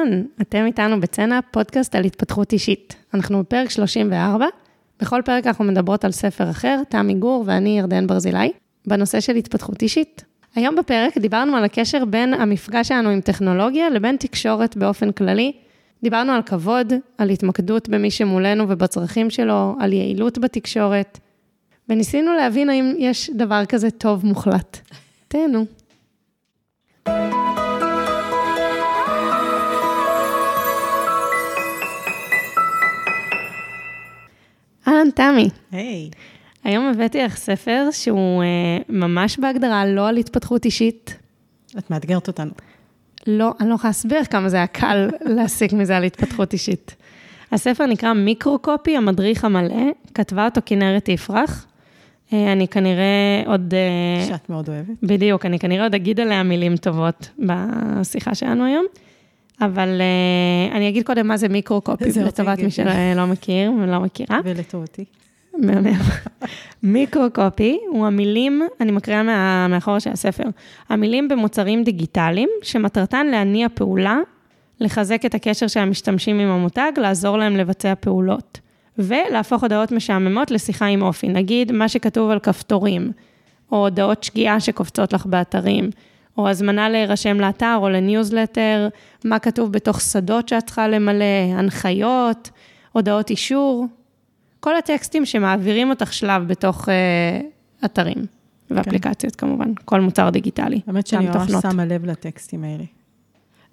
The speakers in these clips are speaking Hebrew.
אהלן, אתם איתנו בצנע, פודקאסט על התפתחות אישית. אנחנו בפרק 34, בכל פרק אנחנו מדברות על ספר אחר, תמי גור ואני ירדן ברזילי, בנושא של התפתחות אישית. היום בפרק דיברנו על הקשר בין המפגש שלנו עם טכנולוגיה לבין תקשורת באופן כללי. דיברנו על כבוד, על התמקדות במי שמולנו ובצרכים שלו, על יעילות בתקשורת, וניסינו להבין האם יש דבר כזה טוב מוחלט. תהנו. אהלן, תמי. היי. Hey. היום הבאתי לך ספר שהוא uh, ממש בהגדרה לא על התפתחות אישית. את מאתגרת אותנו. לא, אני לא יכולה להסביר כמה זה היה קל להסיק מזה על התפתחות אישית. הספר נקרא מיקרו-קופי, המדריך המלא, כתבה אותו כנרת יפרח. Uh, אני כנראה עוד... Uh, שאת מאוד אוהבת. בדיוק, אני כנראה עוד אגיד עליה מילים טובות בשיחה שלנו היום. אבל uh, אני אגיד קודם מה זה מיקרו-קופי, לטובת מי שלא מכיר ולא מכירה. ולטובתי. מיקרו-קופי הוא המילים, אני מקריאה מה, מאחורה של הספר, המילים במוצרים דיגיטליים, שמטרתן להניע פעולה, לחזק את הקשר של המשתמשים עם המותג, לעזור להם לבצע פעולות, ולהפוך הודעות משעממות לשיחה עם אופי. נגיד, מה שכתוב על כפתורים, או הודעות שגיאה שקופצות לך באתרים, או הזמנה להירשם לאתר או לניוזלטר, מה כתוב בתוך שדות שאת צריכה למלא, הנחיות, הודעות אישור, כל הטקסטים שמעבירים אותך שלב בתוך uh, אתרים ואפליקציות כן. כמובן, כל מוצר דיגיטלי. האמת שאני ממש. שמה לב לטקסטים האלה.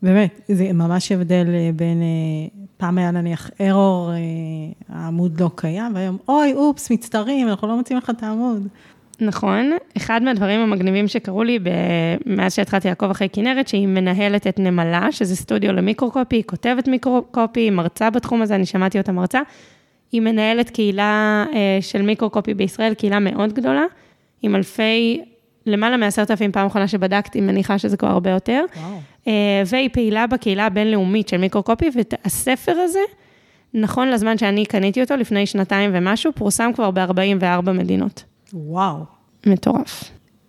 באמת, זה ממש הבדל אה, בין, uh, פעם היה נניח ארור, uh, העמוד לא קיים, והיום, אוי, אופס, מצטערים, אנחנו לא מוצאים לך את העמוד. נכון, אחד מהדברים המגניבים שקרו לי מאז שהתחלתי לעקוב אחרי כנרת, שהיא מנהלת את נמלה, שזה סטודיו למיקרו-קופי, היא כותבת מיקרו-קופי, היא מרצה בתחום הזה, אני שמעתי אותה מרצה. היא מנהלת קהילה אה, של מיקרו-קופי בישראל, קהילה מאוד גדולה, עם אלפי, למעלה מעשרת אלפים פעם אחרונה שבדקתי, מניחה שזה כבר הרבה יותר. וואו. אה, והיא פעילה בקהילה הבינלאומית של מיקרו-קופי, והספר הזה, נכון לזמן שאני קניתי אותו, לפני שנתיים ומשהו, פורסם כבר ב-44 מדינות. וואו. מטורף.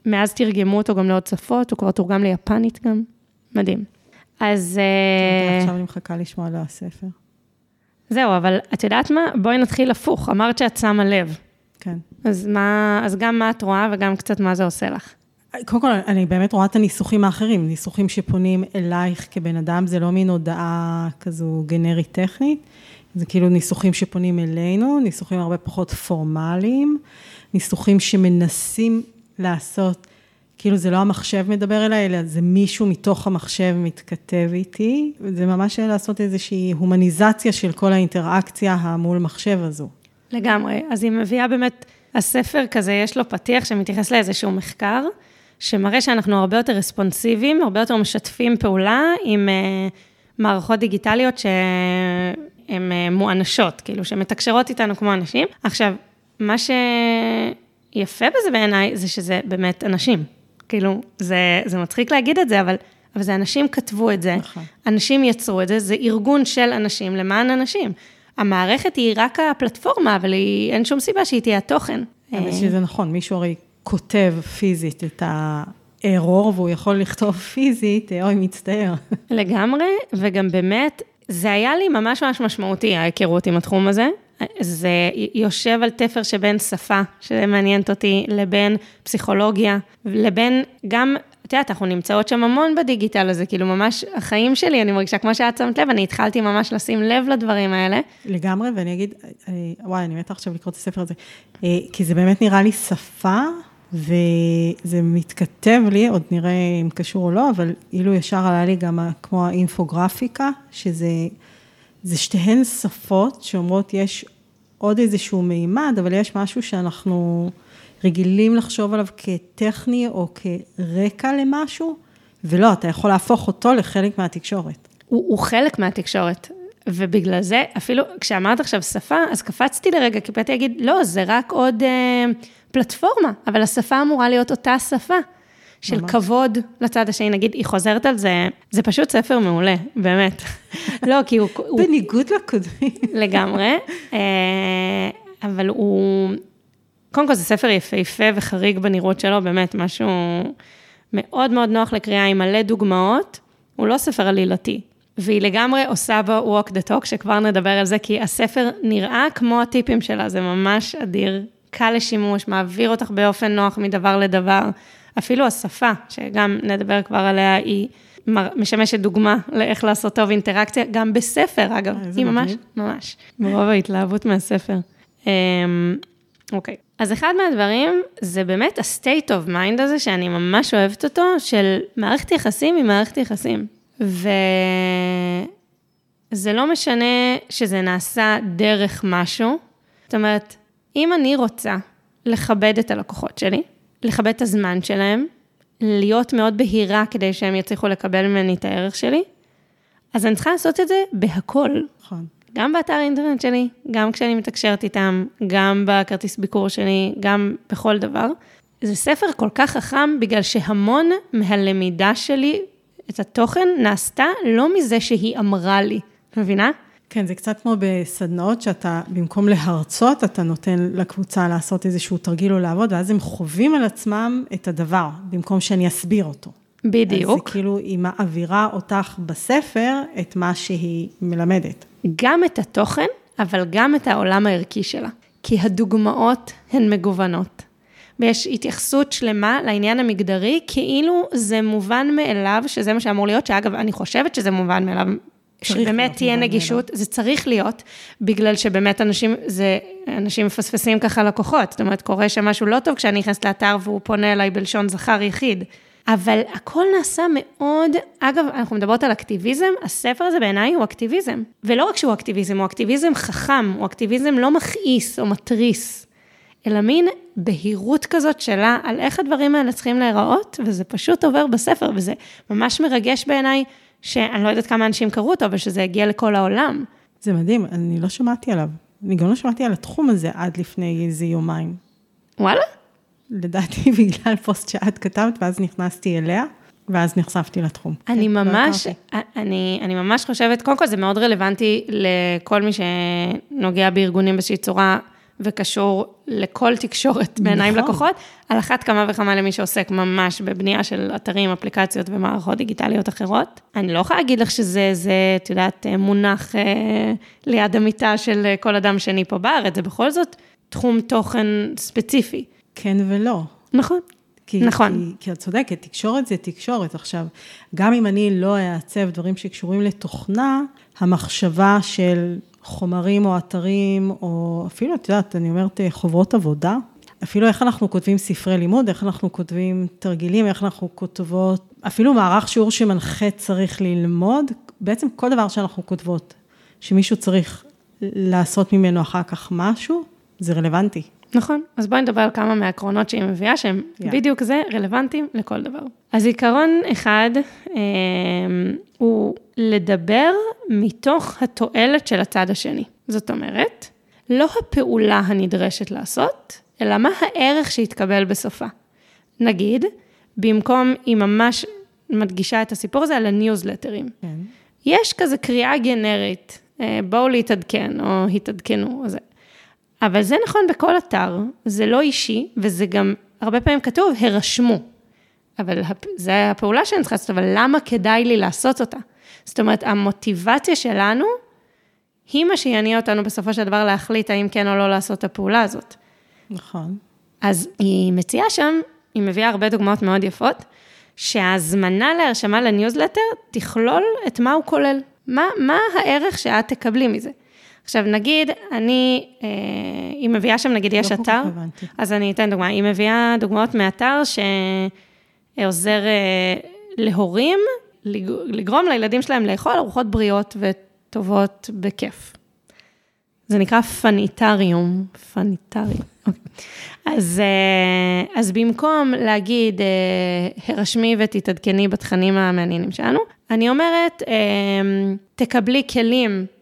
מאז תרגמו אותו גם לעוד שפות, הוא כבר תורגם ליפנית גם. מדהים. אז... עכשיו אני מחכה לשמוע על הספר. זהו, אבל את יודעת מה? בואי נתחיל הפוך. אמרת שאת שמה לב. כן. אז, מה, אז גם מה את רואה וגם קצת מה זה עושה לך. קודם כל, אני באמת רואה את הניסוחים האחרים, ניסוחים שפונים אלייך כבן אדם, זה לא מין הודעה כזו גנרית טכנית, זה כאילו ניסוחים שפונים אלינו, ניסוחים הרבה פחות פורמליים, ניסוחים שמנסים לעשות כאילו זה לא המחשב מדבר אליי, אלא זה מישהו מתוך המחשב מתכתב איתי, זה ממש לעשות איזושהי הומניזציה של כל האינטראקציה המול מחשב הזו. לגמרי, אז היא מביאה באמת, הספר כזה, יש לו פתיח שמתייחס לאיזשהו מחקר, שמראה שאנחנו הרבה יותר רספונסיביים, הרבה יותר משתפים פעולה עם uh, מערכות דיגיטליות שהן uh, מואנשות, כאילו, שמתקשרות איתנו כמו אנשים. עכשיו, מה שיפה בזה בעיניי, זה שזה באמת אנשים. כאילו, זה, זה מצחיק להגיד את זה, אבל, אבל זה אנשים כתבו את זה, נכון. אנשים יצרו את זה, זה ארגון של אנשים למען אנשים. המערכת היא רק הפלטפורמה, אבל היא, אין שום סיבה שהיא תהיה התוכן. האמת שזה נכון, מישהו הרי כותב פיזית את הארור, והוא יכול לכתוב פיזית, אוי, מצטער. לגמרי, וגם באמת, זה היה לי ממש ממש משמעותי, ההיכרות עם התחום הזה. זה יושב על תפר שבין שפה, שמעניינת אותי, לבין פסיכולוגיה, לבין גם, את יודעת, אנחנו נמצאות שם המון בדיגיטל הזה, כאילו ממש החיים שלי, אני מרגישה כמו שאת שמת לב, אני התחלתי ממש לשים לב לדברים האלה. לגמרי, ואני אגיד, וואי, אני מתה עכשיו לקרוא את הספר הזה, אה, כי זה באמת נראה לי שפה, וזה מתכתב לי, עוד נראה אם קשור או לא, אבל אילו ישר עלה לי גם כמו האינפוגרפיקה, שזה... זה שתיהן שפות שאומרות יש עוד איזשהו מימד, אבל יש משהו שאנחנו רגילים לחשוב עליו כטכני או כרקע למשהו, ולא, אתה יכול להפוך אותו לחלק מהתקשורת. הוא, הוא חלק מהתקשורת, ובגלל זה, אפילו כשאמרת עכשיו שפה, אז קפצתי לרגע, כי באתי להגיד, לא, זה רק עוד אה, פלטפורמה, אבל השפה אמורה להיות אותה שפה. של ממש. כבוד לצד השני, נגיד, היא חוזרת על זה, זה פשוט ספר מעולה, באמת. לא, כי הוא... בניגוד לקודמים. לגמרי, אה, אבל הוא... קודם כל זה ספר יפהפה וחריג בנראות שלו, באמת, משהו מאוד מאוד נוח לקריאה עם מלא דוגמאות. הוא לא ספר עלילתי, והיא לגמרי עושה בו walk the talk, שכבר נדבר על זה, כי הספר נראה כמו הטיפים שלה, זה ממש אדיר, קל לשימוש, מעביר אותך באופן נוח מדבר לדבר. אפילו השפה, שגם נדבר כבר עליה, היא משמשת דוגמה לאיך לעשות טוב אינטראקציה, גם בספר, אגב. היא ממש, ממש, מרוב ההתלהבות מהספר. אמ, אוקיי. אז אחד מהדברים זה באמת ה-state of mind הזה, שאני ממש אוהבת אותו, של מערכת יחסים עם מערכת יחסים. וזה לא משנה שזה נעשה דרך משהו. זאת אומרת, אם אני רוצה לכבד את הלקוחות שלי, לכבד את הזמן שלהם, להיות מאוד בהירה כדי שהם יצליחו לקבל ממני את הערך שלי, אז אני צריכה לעשות את זה בהכל. נכון. גם באתר האינטרנט שלי, גם כשאני מתקשרת איתם, גם בכרטיס ביקור שלי, גם בכל דבר. זה ספר כל כך חכם בגלל שהמון מהלמידה שלי, את התוכן, נעשתה לא מזה שהיא אמרה לי, מבינה? כן, זה קצת כמו בסדנאות שאתה, במקום להרצות, אתה נותן לקבוצה לעשות איזשהו תרגיל או לעבוד, ואז הם חווים על עצמם את הדבר, במקום שאני אסביר אותו. בדיוק. אז זה כאילו, היא מעבירה אותך בספר את מה שהיא מלמדת. גם את התוכן, אבל גם את העולם הערכי שלה. כי הדוגמאות הן מגוונות. ויש התייחסות שלמה לעניין המגדרי, כאילו זה מובן מאליו, שזה מה שאמור להיות, שאגב, אני חושבת שזה מובן מאליו, שבאמת תהיה נגישות, זה צריך להיות, בגלל שבאמת אנשים, זה, אנשים מפספסים ככה לקוחות, זאת אומרת, קורה שם משהו לא טוב כשאני נכנסת לאתר והוא פונה אליי בלשון זכר יחיד. אבל הכל נעשה מאוד, אגב, אנחנו מדברות על אקטיביזם, הספר הזה בעיניי הוא אקטיביזם. ולא רק שהוא אקטיביזם, הוא אקטיביזם חכם, הוא אקטיביזם לא מכעיס או מתריס, אלא מין בהירות כזאת שלה על איך הדברים האלה צריכים להיראות, וזה פשוט עובר בספר, וזה ממש מרגש בעיניי, שאני לא יודעת כמה אנשים קראו אותו, אבל שזה הגיע לכל העולם. זה מדהים, אני לא שמעתי עליו. אני גם לא שמעתי על התחום הזה עד לפני איזה יומיים. וואלה? לדעתי בגלל פוסט שאת כתבת, ואז נכנסתי אליה, ואז נחשפתי לתחום. אני כן, ממש, לא אני, אני ממש חושבת, קודם כל זה מאוד רלוונטי לכל מי שנוגע בארגונים באיזושהי צורה. וקשור לכל תקשורת בעיניים נכון. לקוחות, על אחת כמה וכמה למי שעוסק ממש בבנייה של אתרים, אפליקציות ומערכות דיגיטליות אחרות. אני לא יכולה להגיד לך שזה, זה, את יודעת, מונח אה, ליד המיטה של כל אדם שני פה בארץ, זה בכל זאת תחום תוכן ספציפי. כן ולא. נכון. כי, נכון. כי, כי את צודקת, תקשורת זה תקשורת. עכשיו, גם אם אני לא אעצב דברים שקשורים לתוכנה, המחשבה של חומרים או אתרים, או אפילו, את יודעת, אני אומרת, חוברות עבודה, אפילו איך אנחנו כותבים ספרי לימוד, איך אנחנו כותבים תרגילים, איך אנחנו כותבות, אפילו מערך שיעור שמנחה צריך ללמוד, בעצם כל דבר שאנחנו כותבות, שמישהו צריך לעשות ממנו אחר כך משהו, זה רלוונטי. נכון, אז בואי נדבר על כמה מהעקרונות שהיא מביאה, שהם yeah. בדיוק זה, רלוונטיים לכל דבר. אז עיקרון אחד אה, הוא לדבר מתוך התועלת של הצד השני. זאת אומרת, לא הפעולה הנדרשת לעשות, אלא מה הערך שיתקבל בסופה. נגיד, במקום, היא ממש מדגישה את הסיפור הזה על הניוזלטרים. כן. יש כזה קריאה גנרית, אה, בואו להתעדכן, או התעדכנו, או זה. אבל זה נכון בכל אתר, זה לא אישי, וזה גם הרבה פעמים כתוב, הרשמו. אבל זו הפעולה שאני צריכה לעשות, אבל למה כדאי לי לעשות אותה? זאת אומרת, המוטיבציה שלנו, היא מה שיניע אותנו בסופו של דבר להחליט האם כן או לא לעשות את הפעולה הזאת. נכון. אז היא מציעה שם, היא מביאה הרבה דוגמאות מאוד יפות, שההזמנה להרשמה לניוזלטר תכלול את מה הוא כולל. מה, מה הערך שאת תקבלי מזה? עכשיו, נגיד, אני, אה, היא מביאה שם, נגיד, יש לא אתר, אז אני אתן דוגמה, היא מביאה דוגמאות מאתר שעוזר אה, להורים לגרום לילדים שלהם לאכול ארוחות בריאות וטובות בכיף. זה נקרא פניטריום, פניטריום. אוקיי. אז, אה, אז במקום להגיד, הרשמי ותתעדכני בתכנים המעניינים שלנו, אני אומרת, תקבלי כלים אה,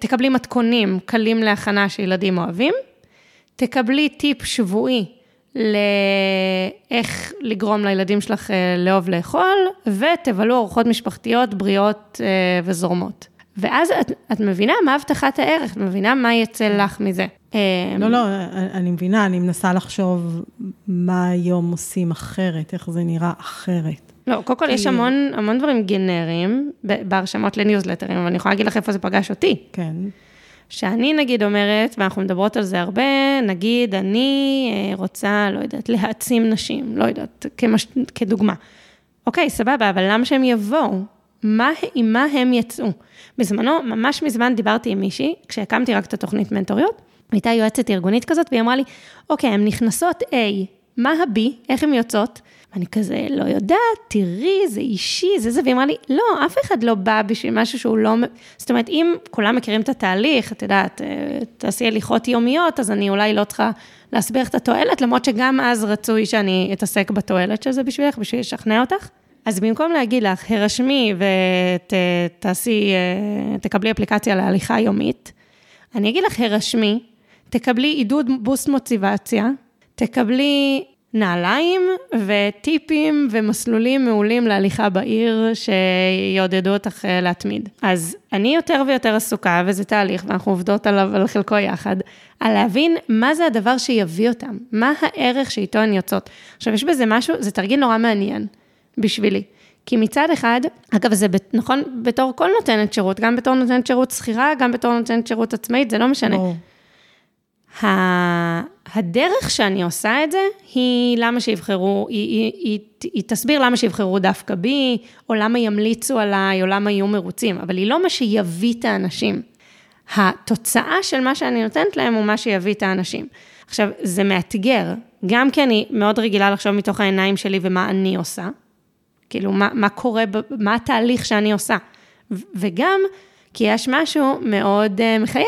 תקבלי מתכונים קלים להכנה שילדים אוהבים, תקבלי טיפ שבועי לאיך לגרום לילדים שלך אה, לאהוב לאכול, ותבלו ארוחות משפחתיות בריאות אה, וזורמות. ואז את, את מבינה מה הבטחת הערך, את מבינה מה יצא לך מזה. לא, לא, אני מבינה, אני מנסה לחשוב מה היום עושים אחרת, איך זה נראה אחרת. לא, קודם כל יש המון, המון דברים גנריים בהרשמות לניוזלטרים, אבל אני יכולה להגיד לך איפה זה פגש אותי. כן. שאני נגיד אומרת, ואנחנו מדברות על זה הרבה, נגיד אני אה, רוצה, לא יודעת, להעצים נשים, לא יודעת, כמש, כדוגמה. אוקיי, סבבה, אבל למה שהם יבואו? מה, עם מה הם יצאו? בזמנו, ממש מזמן דיברתי עם מישהי, כשהקמתי רק את התוכנית מנטוריות, הייתה יועצת ארגונית כזאת, והיא אמרה לי, אוקיי, הן נכנסות A, מה ה-B, איך הן יוצאות? ואני כזה, לא יודעת, תראי, זה אישי, זה זה, והיא אמרה לי, לא, אף אחד לא בא בשביל משהו שהוא לא... זאת אומרת, אם כולם מכירים את התהליך, את יודעת, אה, תעשי הליכות יומיות, אז אני אולי לא צריכה להסביר את התועלת, למרות שגם אז רצוי שאני אתעסק בתועלת של זה בשבילך, בשביל לשכנע אותך. אז במקום להגיד לך, הרשמי ותעשי, אה, תקבלי אפליקציה להליכה יומית, אני אגיד לך, הרשמי, תקבלי עידוד בוסט מוטיבציה, תקבלי נעליים וטיפים ומסלולים מעולים להליכה בעיר שיעודדו אותך אה, להתמיד. אז אני יותר ויותר עסוקה, וזה תהליך, ואנחנו עובדות עליו, על חלקו יחד, על להבין מה זה הדבר שיביא אותם, מה הערך שאיתו הן יוצאות. עכשיו, יש בזה משהו, זה תרגיל נורא מעניין בשבילי. כי מצד אחד, אגב, זה נכון בתור כל נותנת שירות, גם בתור נותנת שירות שכירה, גם בתור נותנת שירות עצמאית, זה לא משנה. ברור. הדרך שאני עושה את זה, היא למה שיבחרו, היא, היא, היא, היא תסביר למה שיבחרו דווקא בי, או למה ימליצו עליי, או למה יהיו מרוצים, אבל היא לא מה שיביא את האנשים. התוצאה של מה שאני נותנת להם הוא מה שיביא את האנשים. עכשיו, זה מאתגר, גם כי אני מאוד רגילה לחשוב מתוך העיניים שלי ומה אני עושה, כאילו, מה, מה קורה, מה התהליך שאני עושה, וגם כי יש משהו מאוד uh, מחייב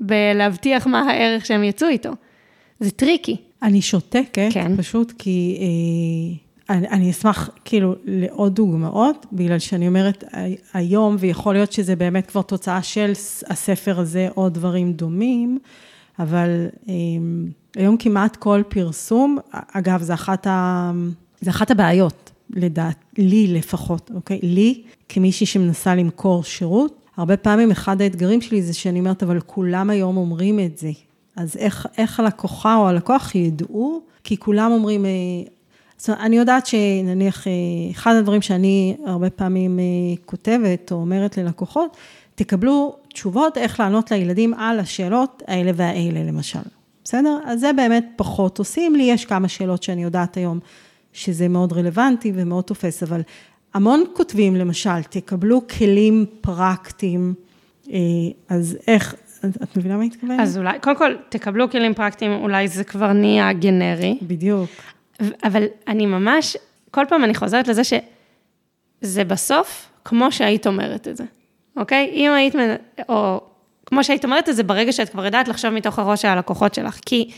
בלהבטיח מה הערך שהם יצאו איתו. זה טריקי. אני שותקת, כן. פשוט כי אה, אני, אני אשמח כאילו לעוד דוגמאות, בגלל שאני אומרת היום, ויכול להיות שזה באמת כבר תוצאה של הספר הזה או דברים דומים, אבל אה, היום כמעט כל פרסום, אגב, זה אחת, ה, זה אחת הבעיות, לדעת, לי לפחות, אוקיי? לי, כמישהי שמנסה למכור שירות, הרבה פעמים אחד האתגרים שלי זה שאני אומרת, אבל כולם היום אומרים את זה. אז איך, איך הלקוחה או הלקוח ידעו? כי כולם אומרים, אה, זאת אומרת, אני יודעת שנניח, אה, אחד הדברים שאני הרבה פעמים אה, כותבת או אומרת ללקוחות, תקבלו תשובות איך לענות לילדים על השאלות האלה והאלה, למשל. בסדר? אז זה באמת פחות עושים. לי יש כמה שאלות שאני יודעת היום שזה מאוד רלוונטי ומאוד תופס, אבל המון כותבים, למשל, תקבלו כלים פרקטיים, אז איך, את מבינה מה התכוונת? אז אולי, קודם כל, תקבלו כלים פרקטיים, אולי זה כבר נהיה גנרי. בדיוק. אבל אני ממש, כל פעם אני חוזרת לזה שזה בסוף כמו שהיית אומרת את זה, אוקיי? אם היית, או כמו שהיית אומרת את זה ברגע שאת כבר יודעת לחשוב מתוך הראש של הלקוחות שלך, כי...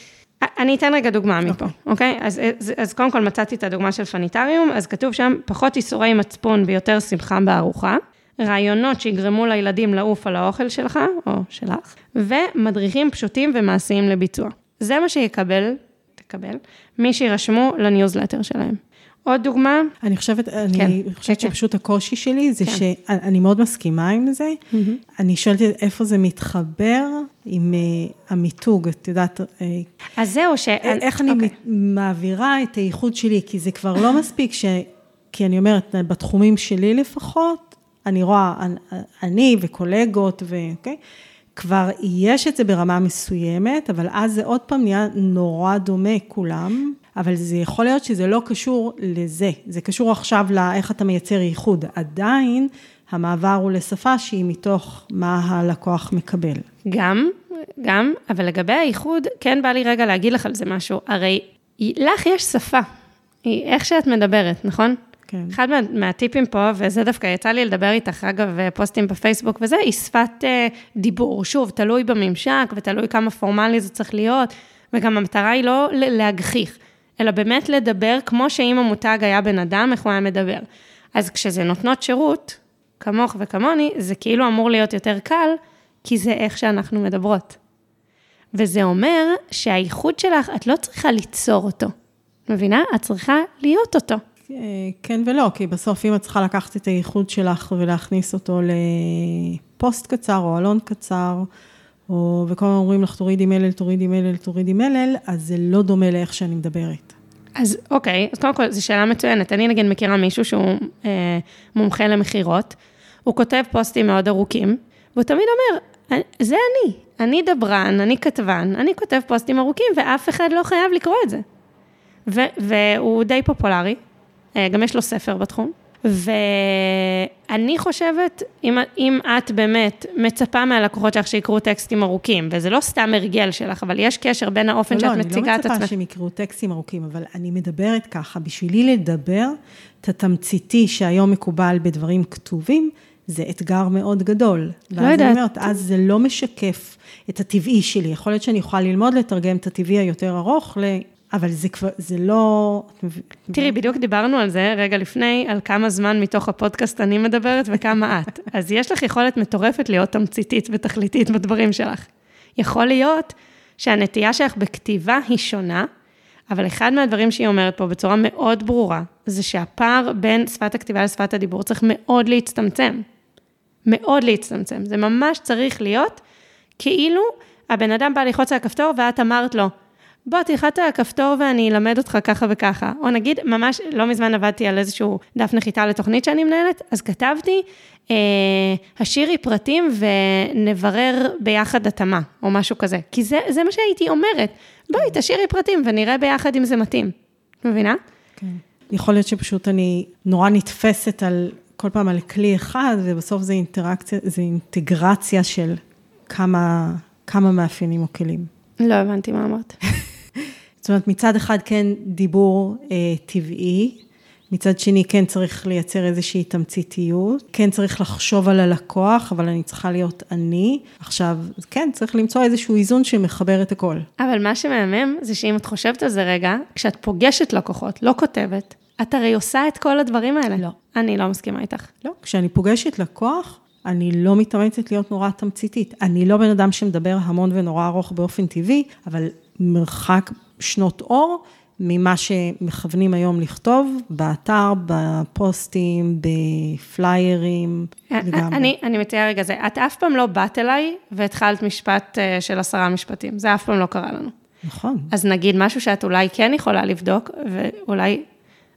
אני אתן רגע דוגמה מפה, אוקיי? Okay. אז, אז, אז קודם כל מצאתי את הדוגמה של פניטריום, אז כתוב שם, פחות איסורי מצפון ויותר שמחה בארוחה. רעיונות שיגרמו לילדים לעוף על האוכל שלך, או שלך, ומדריכים פשוטים ומעשיים לביצוע. זה מה שיקבל, תקבל, מי שירשמו לניוזלטר שלהם. עוד דוגמה? אני חושבת, כן, אני חושבת כן, שפשוט כן. הקושי שלי זה כן. שאני מאוד מסכימה עם זה. Mm-hmm. אני שואלת איפה זה מתחבר עם uh, המיתוג, את יודעת... Uh, אז זהו, ש... איך אני אוקיי. מעבירה את הייחוד שלי, כי זה כבר לא מספיק ש... כי אני אומרת, בתחומים שלי לפחות, אני רואה, אני וקולגות, ואוקיי? כבר יש את זה ברמה מסוימת, אבל אז זה עוד פעם נהיה נורא דומה כולם, אבל זה יכול להיות שזה לא קשור לזה, זה קשור עכשיו לאיך אתה מייצר ייחוד. עדיין המעבר הוא לשפה שהיא מתוך מה הלקוח מקבל. גם, גם, אבל לגבי הייחוד, כן בא לי רגע להגיד לך על זה משהו. הרי לך יש שפה, היא איך שאת מדברת, נכון? כן. אחד מה, מהטיפים פה, וזה דווקא יצא לי לדבר איתך, אגב, פוסטים בפייסבוק וזה, היא שפת אה, דיבור. שוב, תלוי בממשק ותלוי כמה פורמלי זה צריך להיות, וגם המטרה היא לא להגחיך, אלא באמת לדבר כמו שאם המותג היה בן אדם, איך הוא היה מדבר. אז כשזה נותנות שירות, כמוך וכמוני, זה כאילו אמור להיות יותר קל, כי זה איך שאנחנו מדברות. וזה אומר שהאיחוד שלך, את לא צריכה ליצור אותו. מבינה? את צריכה להיות אותו. כן ולא, כי בסוף אם את צריכה לקחת את הייחוד שלך ולהכניס אותו לפוסט קצר או אלון קצר, או וכל הזמן אומרים לך, תורידי מלל, תורידי מלל, תורידי מלל, אז זה לא דומה לאיך שאני מדברת. אז אוקיי, אז קודם כל, זו שאלה מצוינת. אני נגיד מכירה מישהו שהוא אה, מומחה למכירות, הוא כותב פוסטים מאוד ארוכים, והוא תמיד אומר, זה אני, אני דברן, אני כתבן, אני כותב פוסטים ארוכים, ואף אחד לא חייב לקרוא את זה. ו- והוא די פופולרי, אה, גם יש לו ספר בתחום. ואני חושבת, אם, אם את באמת מצפה מהלקוחות שלך שיקראו טקסטים ארוכים, וזה לא סתם הרגל שלך, אבל יש קשר בין האופן לא, שאת לא, מציגה את עצמך. לא, אני לא מצפה שהם יקראו טקסטים ארוכים, אבל אני מדברת ככה, בשבילי לדבר את התמציתי שהיום מקובל בדברים כתובים, זה אתגר מאוד גדול. לא יודעת. ואז אני אומרת, אז זה לא משקף את הטבעי שלי. יכול להיות שאני יכולה ללמוד לתרגם את הטבעי היותר ארוך אבל זה כבר, זה לא... תראי, בדיוק דיברנו על זה רגע לפני, על כמה זמן מתוך הפודקאסט אני מדברת וכמה את. אז יש לך יכולת מטורפת להיות תמציתית ותכליתית בדברים שלך. יכול להיות שהנטייה שלך בכתיבה היא שונה, אבל אחד מהדברים שהיא אומרת פה בצורה מאוד ברורה, זה שהפער בין שפת הכתיבה לשפת הדיבור צריך מאוד להצטמצם. מאוד להצטמצם. זה ממש צריך להיות כאילו הבן אדם בא ללחוץ על הכפתור ואת אמרת לו, בוא, תלחץ על הכפתור ואני אלמד אותך ככה וככה. או נגיד, ממש לא מזמן עבדתי על איזשהו דף נחיתה לתוכנית שאני מנהלת, אז כתבתי, אה, השאירי פרטים ונברר ביחד התאמה, או משהו כזה. כי זה, זה מה שהייתי אומרת. בואי, תשאירי פרטים ונראה ביחד אם זה מתאים. מבינה? כן. יכול להיות שפשוט אני נורא נתפסת על, כל פעם על כלי אחד, ובסוף זה אינטראקציה, זה אינטגרציה של כמה, כמה מאפיינים או כלים. לא הבנתי מה אמרת. זאת אומרת, מצד אחד כן דיבור אה, טבעי, מצד שני כן צריך לייצר איזושהי תמציתיות, כן צריך לחשוב על הלקוח, אבל אני צריכה להיות אני. עכשיו, כן, צריך למצוא איזשהו איזון שמחבר את הכל. אבל מה שמהמם זה שאם את חושבת על זה רגע, כשאת פוגשת לקוחות, לא כותבת, את הרי עושה את כל הדברים האלה. לא. אני לא מסכימה איתך. לא, כשאני פוגשת לקוח, אני לא מתאמצת להיות נורא תמציתית. אני לא בן אדם שמדבר המון ונורא ארוך באופן טבעי, אבל מרחק שנות אור ממה שמכוונים היום לכתוב באתר, בפוסטים, בפליירים, לגמרי. אני, אני מציעה רגע זה, את אף פעם לא באת אליי והתחלת משפט אה, של עשרה משפטים, זה אף פעם לא קרה לנו. נכון. אז נגיד משהו שאת אולי כן יכולה לבדוק, ואולי,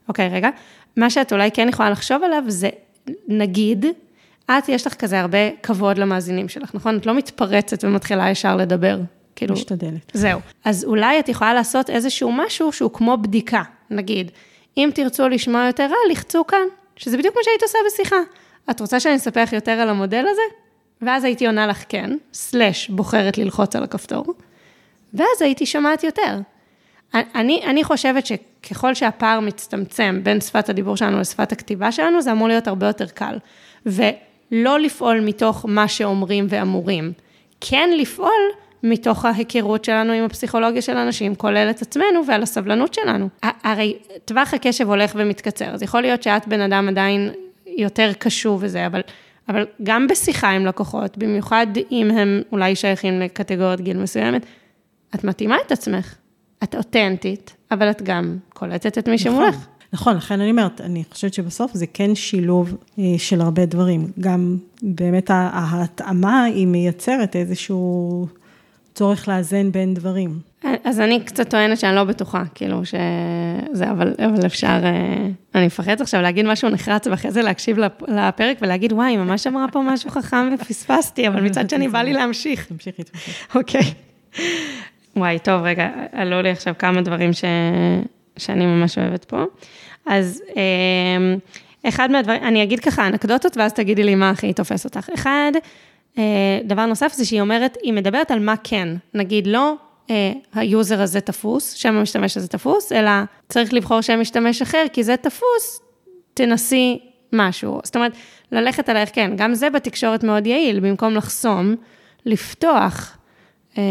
אוקיי, רגע, מה שאת אולי כן יכולה לחשוב עליו זה, נגיד, את, יש לך כזה הרבה כבוד למאזינים שלך, נכון? את לא מתפרצת ומתחילה ישר לדבר. כאילו... משתדלת. זהו. אז אולי את יכולה לעשות איזשהו משהו שהוא כמו בדיקה, נגיד. אם תרצו לשמוע יותר רע, לחצו כאן, שזה בדיוק מה שהיית עושה בשיחה. את רוצה שאני אספר לך יותר על המודל הזה? ואז הייתי עונה לך כן, סלאש בוחרת ללחוץ על הכפתור, ואז הייתי שומעת יותר. אני, אני חושבת שככל שהפער מצטמצם בין שפת הדיבור שלנו לשפת הכתיבה שלנו, זה אמור להיות הרבה יותר קל. ולא לפעול מתוך מה שאומרים ואמורים, כן לפעול מתוך ההיכרות שלנו עם הפסיכולוגיה של אנשים, כולל את עצמנו ועל הסבלנות שלנו. הרי טווח הקשב הולך ומתקצר, אז יכול להיות שאת בן אדם עדיין יותר קשוב וזה, אבל, אבל גם בשיחה עם לקוחות, במיוחד אם הם אולי שייכים לקטגוריית גיל מסוימת, את מתאימה את עצמך. את אותנטית, אבל את גם קולטת את מי שמולך. נכון, נכון, לכן אני אומרת, אני חושבת שבסוף זה כן שילוב אה, של הרבה דברים. גם באמת ההתאמה היא מייצרת איזשהו צורך לאזן בין דברים. אז אני קצת טוענת שאני לא בטוחה, כאילו שזה, אבל, אבל אפשר, אה, אני מפחדת עכשיו להגיד משהו נחרץ ואחרי זה להקשיב לפרק ולהגיד, וואי, היא ממש אמרה פה משהו חכם ופספסתי, אבל מצד שני בא לי להמשיך. תמשיכי, תמשיכי. אוקיי. וואי, טוב, רגע, עלו לי עכשיו כמה דברים ש... שאני ממש אוהבת פה. אז אמ, אחד מהדברים, אני אגיד ככה אנקדוטות, ואז תגידי לי מה הכי תופס אותך. אחד, אה, דבר נוסף זה שהיא אומרת, היא מדברת על מה כן. נגיד, לא אה, ה user הזה תפוס, שם המשתמש הזה תפוס, אלא צריך לבחור שם משתמש אחר, כי זה תפוס, תנסי משהו. זאת אומרת, ללכת על כן, גם זה בתקשורת מאוד יעיל, במקום לחסום, לפתוח. אמ,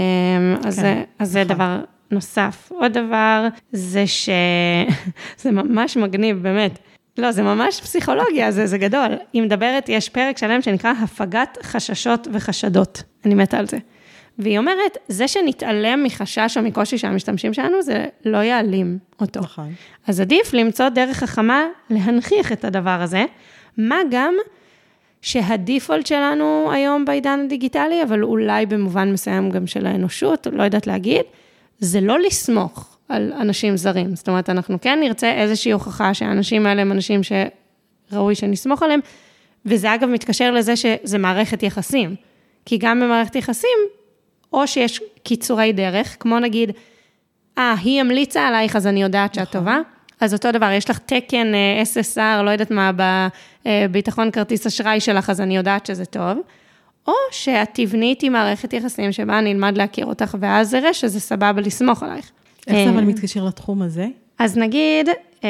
אז, כן, זה, אז זה נכון. דבר נוסף. עוד דבר זה שזה ממש מגניב, באמת. לא, זה ממש פסיכולוגיה, זה, זה גדול. היא מדברת, יש פרק שלם שנקרא הפגת חששות וחשדות. אני מתה על זה. והיא אומרת, זה שנתעלם מחשש או מקושי של המשתמשים שלנו, זה לא יעלים אותו. נכון. אז עדיף למצוא דרך חכמה להנכיח את הדבר הזה, מה גם שהדיפולט שלנו היום בעידן הדיגיטלי, אבל אולי במובן מסוים גם של האנושות, לא יודעת להגיד, זה לא לסמוך על אנשים זרים. זאת אומרת, אנחנו כן נרצה איזושהי הוכחה שהאנשים האלה הם אנשים שראוי שנסמוך עליהם, וזה אגב מתקשר לזה שזה מערכת יחסים. כי גם במערכת יחסים, או שיש קיצורי דרך, כמו נגיד, אה, היא המליצה עלייך, אז אני יודעת שאת נכון. טובה. אז אותו דבר, יש לך תקן אה, SSR, לא יודעת מה, בביטחון כרטיס אשראי שלך, אז אני יודעת שזה טוב. או שאת תבני איתי מערכת יחסים שבה אני אלמד להכיר אותך, ואז אראה שזה סבבה לסמוך עלייך. איך זה אבל אה, מתקשר לתחום הזה? אז נגיד, אה,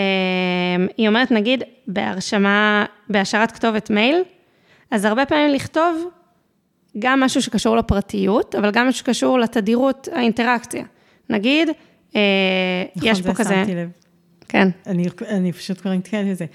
היא אומרת, נגיד, בהרשמה, בהשארת כתובת מייל, אז הרבה פעמים לכתוב גם משהו שקשור לפרטיות, אבל גם משהו שקשור לתדירות האינטראקציה. נגיד, נכון, יש פה כזה... נכון, זה שמתי לב. כן. אני, אני פשוט כבר נתקלת בזה.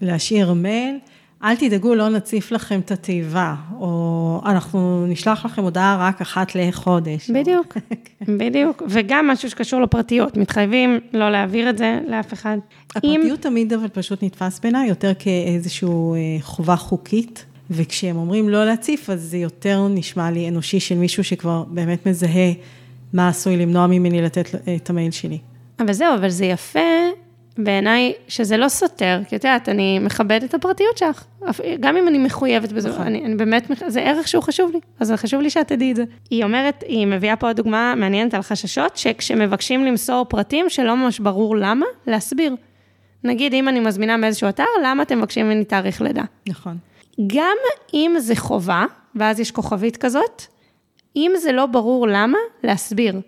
להשאיר מייל. אל תדאגו, לא נציף לכם את התיבה, או אנחנו נשלח לכם הודעה רק אחת לחודש. בדיוק, כן. בדיוק. וגם משהו שקשור לפרטיות, מתחייבים לא להעביר את זה לאף אחד. הפרטיות אם... תמיד אבל פשוט נתפס בעיניי יותר כאיזושהי אה, חובה חוקית, וכשהם אומרים לא להציף, אז זה יותר נשמע לי אנושי של מישהו שכבר באמת מזהה מה עשוי למנוע ממני לתת את המייל שלי. אבל זהו, אבל זה יפה בעיניי שזה לא סותר, כי את יודעת, אני מכבדת את הפרטיות שלך, גם אם אני מחויבת בזה, נכון. אני, אני באמת, זה ערך שהוא חשוב לי, אז חשוב לי שאת תדעי את זה. היא אומרת, היא מביאה פה עוד דוגמה מעניינת על חששות, שכשמבקשים למסור פרטים שלא ממש ברור למה, להסביר. נגיד, אם אני מזמינה מאיזשהו אתר, למה אתם מבקשים ממני תאריך לידה? נכון. גם אם זה חובה, ואז יש כוכבית כזאת, אם זה לא ברור למה, להסביר.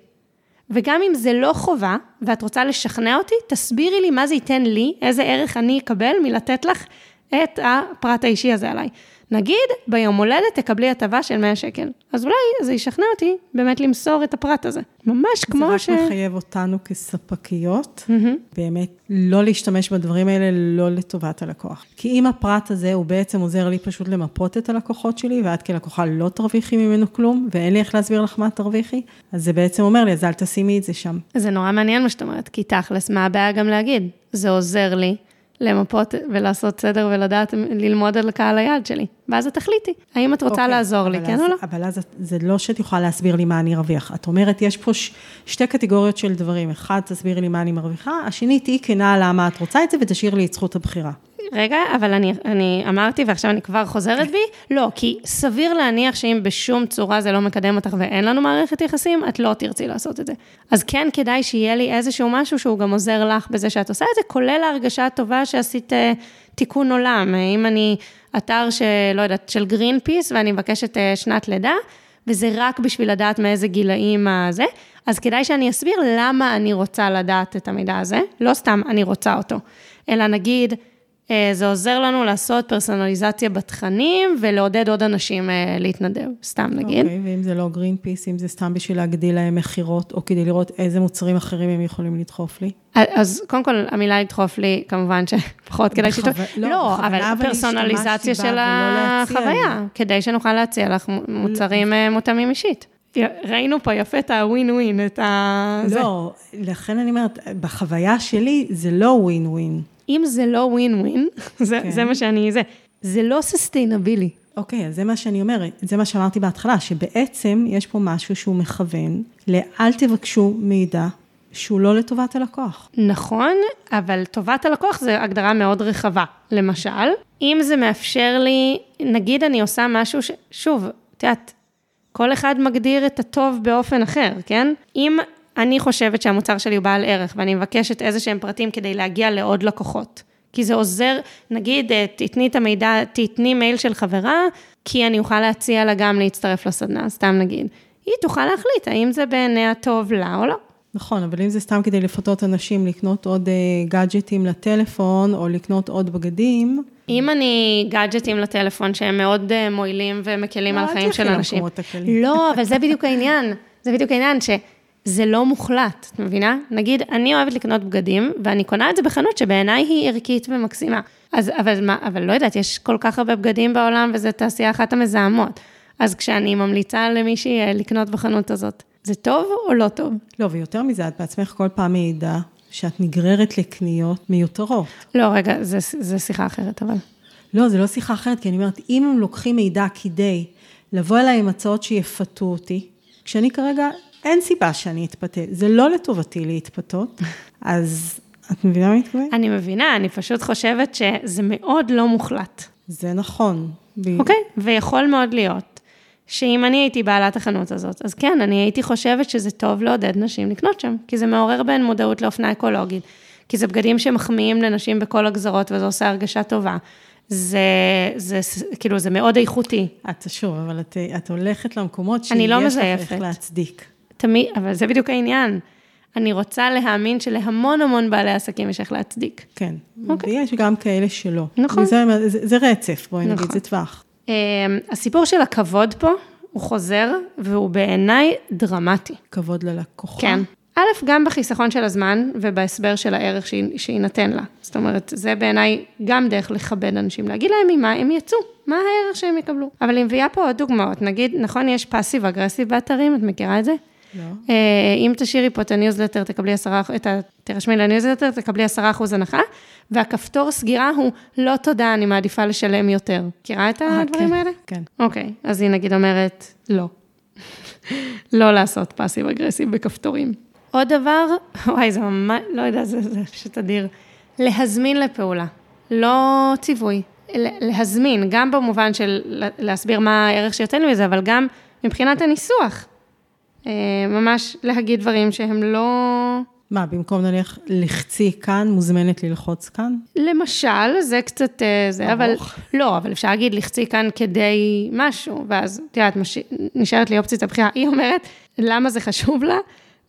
וגם אם זה לא חובה, ואת רוצה לשכנע אותי, תסבירי לי מה זה ייתן לי, איזה ערך אני אקבל מלתת לך את הפרט האישי הזה עליי. נגיד, ביום הולדת תקבלי הטבה של 100 שקל. אז אולי זה ישכנע אותי באמת למסור את הפרט הזה. ממש כמו ש... זה רק מחייב אותנו כספקיות, mm-hmm. באמת לא להשתמש בדברים האלה לא לטובת הלקוח. כי אם הפרט הזה הוא בעצם עוזר לי פשוט למפות את הלקוחות שלי, ואת כלקוחה לא תרוויחי ממנו כלום, ואין לי איך להסביר לך מה תרוויחי, אז זה בעצם אומר לי, אז אל תשימי את זה שם. זה נורא מעניין מה שאת אומרת, כי תכלס, מה הבעיה גם להגיד? זה עוזר לי. למפות ולעשות סדר ולדעת, ללמוד על קהל היעד שלי. ואז את תחליטי, האם את רוצה אוקיי, לעזור לי, כן אז, או לא? אבל אז זה לא שאת יכולה להסביר לי מה אני ארוויח. את אומרת, יש פה ש, שתי קטגוריות של דברים. אחד, תסבירי לי מה אני מרוויחה, השני, תהיי כנה למה את רוצה את זה ותשאיר לי את זכות הבחירה. רגע, אבל אני, אני אמרתי ועכשיו אני כבר חוזרת בי, לא, כי סביר להניח שאם בשום צורה זה לא מקדם אותך ואין לנו מערכת יחסים, את לא תרצי לעשות את זה. אז כן כדאי שיהיה לי איזשהו משהו שהוא גם עוזר לך בזה שאת עושה את זה, כולל ההרגשה הטובה שעשית uh, תיקון עולם. אם אני אתר שלא יודעת, של גרין פיס ואני מבקשת uh, שנת לידה, וזה רק בשביל לדעת מאיזה גילאים הזה, אז כדאי שאני אסביר למה אני רוצה לדעת את המידע הזה, לא סתם אני רוצה אותו, אלא נגיד, אה, זה עוזר לנו לעשות פרסונליזציה בתכנים ולעודד עוד אנשים אה, להתנדב, סתם נגיד. אוקיי, okay, ואם זה לא גרין פיס, אם זה סתם בשביל להגדיל להם מכירות, או כדי לראות איזה מוצרים אחרים הם יכולים לדחוף לי? אז קודם כל, המילה לדחוף לי, כמובן שפחות כדאי שתו... לא, לא אבל פרסונליזציה של החוויה, כדי שנוכל להציע לך מוצרים אה, מותאמים אישית. ראינו פה יפה את הווין ווין, את ה... לא, לכן אני אומרת, בחוויה שלי זה לא ווין ווין. אם זה לא ווין ווין, זה, כן. זה מה שאני, זה, זה לא סוסטיינבילי. אוקיי, אז זה מה שאני אומרת, זה מה שאמרתי בהתחלה, שבעצם יש פה משהו שהוא מכוון לאל תבקשו מידע שהוא לא לטובת הלקוח. נכון, אבל טובת הלקוח זה הגדרה מאוד רחבה. למשל, אם זה מאפשר לי, נגיד אני עושה משהו ש... שוב, את יודעת, כל אחד מגדיר את הטוב באופן אחר, כן? אם אני חושבת שהמוצר שלי הוא בעל ערך, ואני מבקשת איזה שהם פרטים כדי להגיע לעוד לקוחות. כי זה עוזר, נגיד, אה, תתני את המידע, תתני מייל של חברה, כי אני אוכל להציע לה גם להצטרף לסדנה, סתם נגיד. היא תוכל להחליט האם זה בעיניה טוב לה או לא. נכון, אבל אם זה סתם כדי לפתות אנשים לקנות עוד גאדג'טים אה, לטלפון, או לקנות עוד בגדים... אם אני גאדג'טים לטלפון שהם מאוד אה, מועילים ומקלים על החיים של אנשים. לא, אבל זה בדיוק העניין. זה בדיוק העניין, ש... זה לא מוחלט, את מבינה? נגיד, אני אוהבת לקנות בגדים, ואני קונה את זה בחנות שבעיניי היא ערכית ומקסימה. אז, אבל מה, אבל לא יודעת, יש כל כך הרבה בגדים בעולם, וזו תעשייה אחת המזהמות. אז כשאני ממליצה למישהי אה, לקנות בחנות הזאת, זה טוב או לא טוב? לא, ויותר מזה, את בעצמך כל פעם מעידה שאת נגררת לקניות מיותרות. לא, רגע, זה, זה שיחה אחרת, אבל. לא, זה לא שיחה אחרת, כי אני אומרת, אם הם לוקחים מידע כדי לבוא אליי עם הצעות שיפתו אותי, כשאני כרגע, אין סיבה שאני אתפתה, זה לא לטובתי להתפתות, אז את מבינה מה אני מתכוונת? אני מבינה, אני פשוט חושבת שזה מאוד לא מוחלט. זה נכון. אוקיי, okay, ויכול מאוד להיות שאם אני הייתי בעלת החנות הזאת, אז כן, אני הייתי חושבת שזה טוב לעודד נשים לקנות שם, כי זה מעורר בהן מודעות לאופנה אקולוגית, כי זה בגדים שמחמיאים לנשים בכל הגזרות וזה עושה הרגשה טובה. זה, זה, כאילו, זה מאוד איכותי. את שוב, אבל את, את הולכת למקומות שיש לא לך איך להצדיק. תמיד, אבל זה בדיוק העניין. אני רוצה להאמין שלהמון המון בעלי עסקים יש איך להצדיק. כן, okay. אוקיי. ויש גם כאלה שלא. נכון. זה, זה, זה רצף, בואי נכון. נגיד, זה טווח. Um, הסיפור של הכבוד פה, הוא חוזר, והוא בעיניי דרמטי. כבוד ללקוחה? כן. א', גם בחיסכון של הזמן ובהסבר של הערך שיינתן לה. זאת אומרת, זה בעיניי גם דרך לכבד אנשים, להגיד להם ממה הם יצאו, מה הערך שהם יקבלו. אבל היא מביאה פה עוד דוגמאות, נגיד, נכון, יש passive aggressive באתרים, את מכירה את זה? לא. אה, אם תשאירי פה את הניוזלטר, תקבלי עשרה, את ה... תרשמי לניוזלטר, תקבלי עשרה אחוז הנחה, והכפתור סגירה הוא, לא תודה, אני מעדיפה לשלם יותר. מכירה את אה, הדברים כן, האלה? כן. אוקיי, אז היא נגיד אומרת, לא. לא לעשות פאסיב אגרסיב בכפתורים. עוד דבר, וואי, זה ממש, לא יודע, זה, זה פשוט אדיר. להזמין לפעולה, לא ציווי. להזמין, גם במובן של להסביר מה הערך שיוצא לי מזה, אבל גם מבחינת הניסוח. אה, ממש להגיד דברים שהם לא... מה, במקום נניח לחצי כאן, מוזמנת ללחוץ כאן? למשל, זה קצת אה, זה, אבל... לא, אבל אפשר להגיד לחצי כאן כדי משהו, ואז, את יודעת, מש... נשארת לי אופציית הבחירה. היא אומרת, למה זה חשוב לה?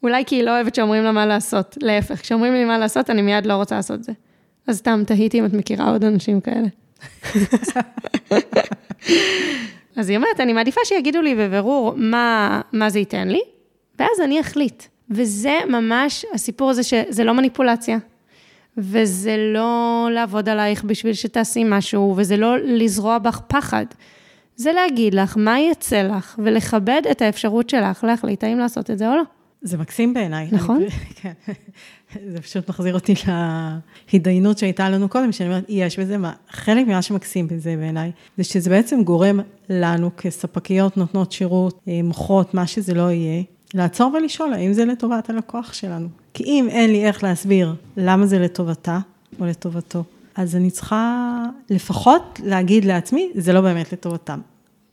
אולי כי היא לא אוהבת שאומרים לה מה לעשות. להפך, כשאומרים לי מה לעשות, אני מיד לא רוצה לעשות את זה. אז סתם תהיתי אם את מכירה עוד אנשים כאלה. אז היא אומרת, אני מעדיפה שיגידו לי בבירור מה, מה זה ייתן לי, ואז אני אחליט. וזה ממש הסיפור הזה שזה לא מניפולציה, וזה לא לעבוד עלייך בשביל שתעשי משהו, וזה לא לזרוע בך פחד. זה להגיד לך מה יצא לך, ולכבד את האפשרות שלך להחליט האם לעשות את זה או לא. זה מקסים בעיניי. נכון? כן. זה פשוט מחזיר אותי להידיינות שהייתה לנו קודם, שאני אומרת, יש בזה מה, חלק ממה שמקסים בזה בעיניי, זה שזה בעצם גורם לנו כספקיות נותנות שירות, אה, מוחות, מה שזה לא יהיה, לעצור ולשאול האם זה לטובת הלקוח שלנו. כי אם אין לי איך להסביר למה זה לטובתה או לטובתו, אז אני צריכה לפחות להגיד לעצמי, זה לא באמת לטובתם.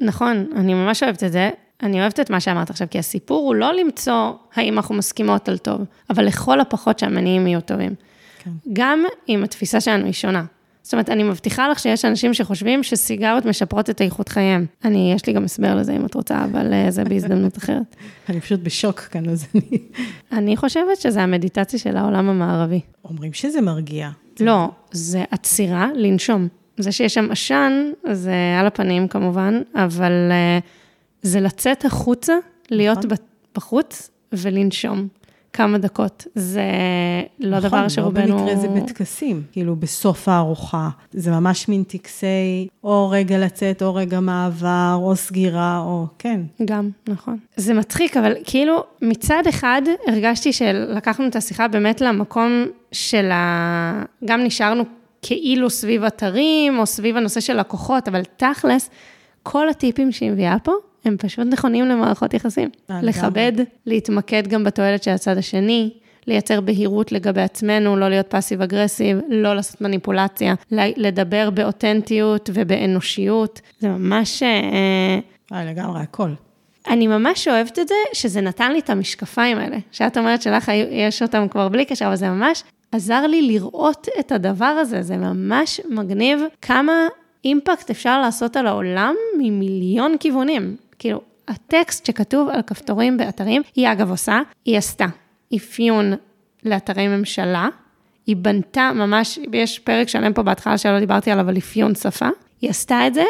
נכון, אני ממש אוהבת את זה. אני אוהבת את מה שאמרת עכשיו, כי הסיפור הוא לא למצוא האם אנחנו מסכימות על טוב, אבל לכל הפחות שהמניעים יהיו טובים. כן. גם אם התפיסה שלנו היא שונה. זאת אומרת, אני מבטיחה לך שיש אנשים שחושבים שסיגריות משפרות את איכות חייהם. אני, יש לי גם הסבר לזה אם את רוצה, אבל uh, זה בהזדמנות אחרת. אני פשוט בשוק כאן, אז אני... אני חושבת שזה המדיטציה של העולם המערבי. אומרים שזה מרגיע. לא, זה עצירה לנשום. זה שיש שם עשן, זה על הפנים כמובן, אבל... Uh, זה לצאת החוצה, להיות נכון. בחוץ ולנשום כמה דקות. זה לא נכון, דבר שרובנו... נכון, לא במקרה זה בטקסים, כאילו בסוף הארוחה. זה ממש מין טקסי או רגע לצאת, או רגע מעבר, או סגירה, או... כן. גם, נכון. זה מצחיק, אבל כאילו מצד אחד הרגשתי שלקחנו את השיחה באמת למקום של ה... גם נשארנו כאילו סביב אתרים, או סביב הנושא של לקוחות, אבל תכלס, כל הטיפים שהיא מביאה פה, הם פשוט נכונים למערכות יחסים. אה, לכבד, להתמקד גם בתועלת של הצד השני, לייצר בהירות לגבי עצמנו, לא להיות פאסיב אגרסיב, לא לעשות מניפולציה, לדבר באותנטיות ובאנושיות. זה ממש... אה, אה לגמרי, הכל. אני ממש אוהבת את זה, שזה נתן לי את המשקפיים האלה. שאת אומרת שלך יש אותם כבר בלי קשר, אבל זה ממש עזר לי לראות את הדבר הזה, זה ממש מגניב כמה אימפקט אפשר לעשות על העולם ממיליון כיוונים. כאילו, הטקסט שכתוב על כפתורים באתרים, היא אגב עושה, היא עשתה אפיון לאתרי ממשלה, היא בנתה ממש, יש פרק שלם פה בהתחלה שלא דיברתי עליו, על אפיון שפה, היא עשתה את זה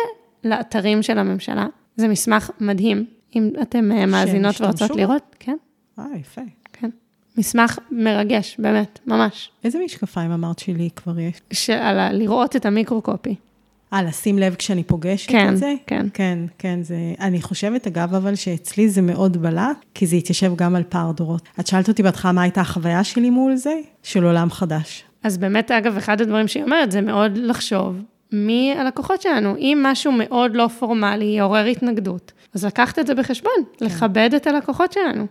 לאתרים של הממשלה. זה מסמך מדהים, אם אתם אה, מאזינות ורוצות לראות, כן. אה, יפה. כן. מסמך מרגש, באמת, ממש. איזה משקפיים אמרת שלי כבר יש? של לראות את המיקרו-קופי. אה, לשים לב כשאני פוגשת כן, את זה? כן. כן, כן, זה... אני חושבת, אגב, אבל שאצלי זה מאוד בלט, כי זה התיישב גם על פער דורות. את שאלת אותי בהתחלה מה הייתה החוויה שלי מול זה? של עולם חדש. אז באמת, אגב, אחד הדברים שהיא אומרת, זה מאוד לחשוב מהלקוחות שלנו. אם משהו מאוד לא פורמלי יעורר התנגדות, אז לקחת את זה בחשבון, כן. לכבד את הלקוחות שלנו.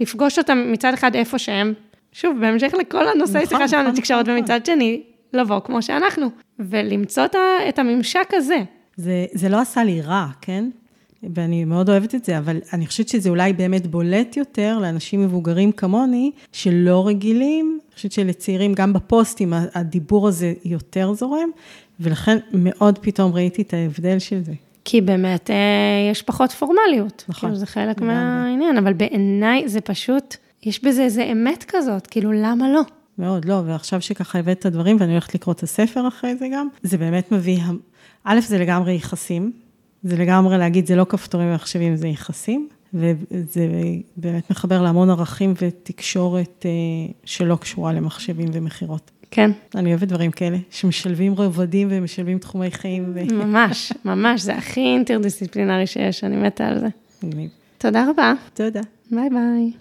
לפגוש אותם מצד אחד איפה שהם, שוב, בהמשך לכל הנושאי נכון, שיחה שלנו, נכון, תקשורת, נכון. ומצד שני, לבוא כמו שאנחנו, ולמצוא את הממשק הזה. זה, זה לא עשה לי רע, כן? ואני מאוד אוהבת את זה, אבל אני חושבת שזה אולי באמת בולט יותר לאנשים מבוגרים כמוני, שלא רגילים. אני חושבת שלצעירים, גם בפוסטים, הדיבור הזה יותר זורם, ולכן מאוד פתאום ראיתי את ההבדל של זה. כי באמת אה, יש פחות פורמליות. נכון. כאילו זה חלק מהעניין, אבל בעיניי זה פשוט, יש בזה איזה אמת כזאת, כאילו למה לא? מאוד, לא, ועכשיו שככה הבאת את הדברים, ואני הולכת לקרוא את הספר אחרי זה גם, זה באמת מביא, א', זה לגמרי יחסים, זה לגמרי להגיד, זה לא כפתורים ומחשבים, זה יחסים, וזה באמת מחבר להמון ערכים ותקשורת אה, שלא קשורה למחשבים ומכירות. כן. אני אוהבת דברים כאלה, שמשלבים רבדים ומשלבים תחומי חיים. ו... ממש, ממש, זה הכי אינטרדיסציפלינרי שיש, אני מתה על זה. מגניב. תודה רבה. תודה. ביי ביי.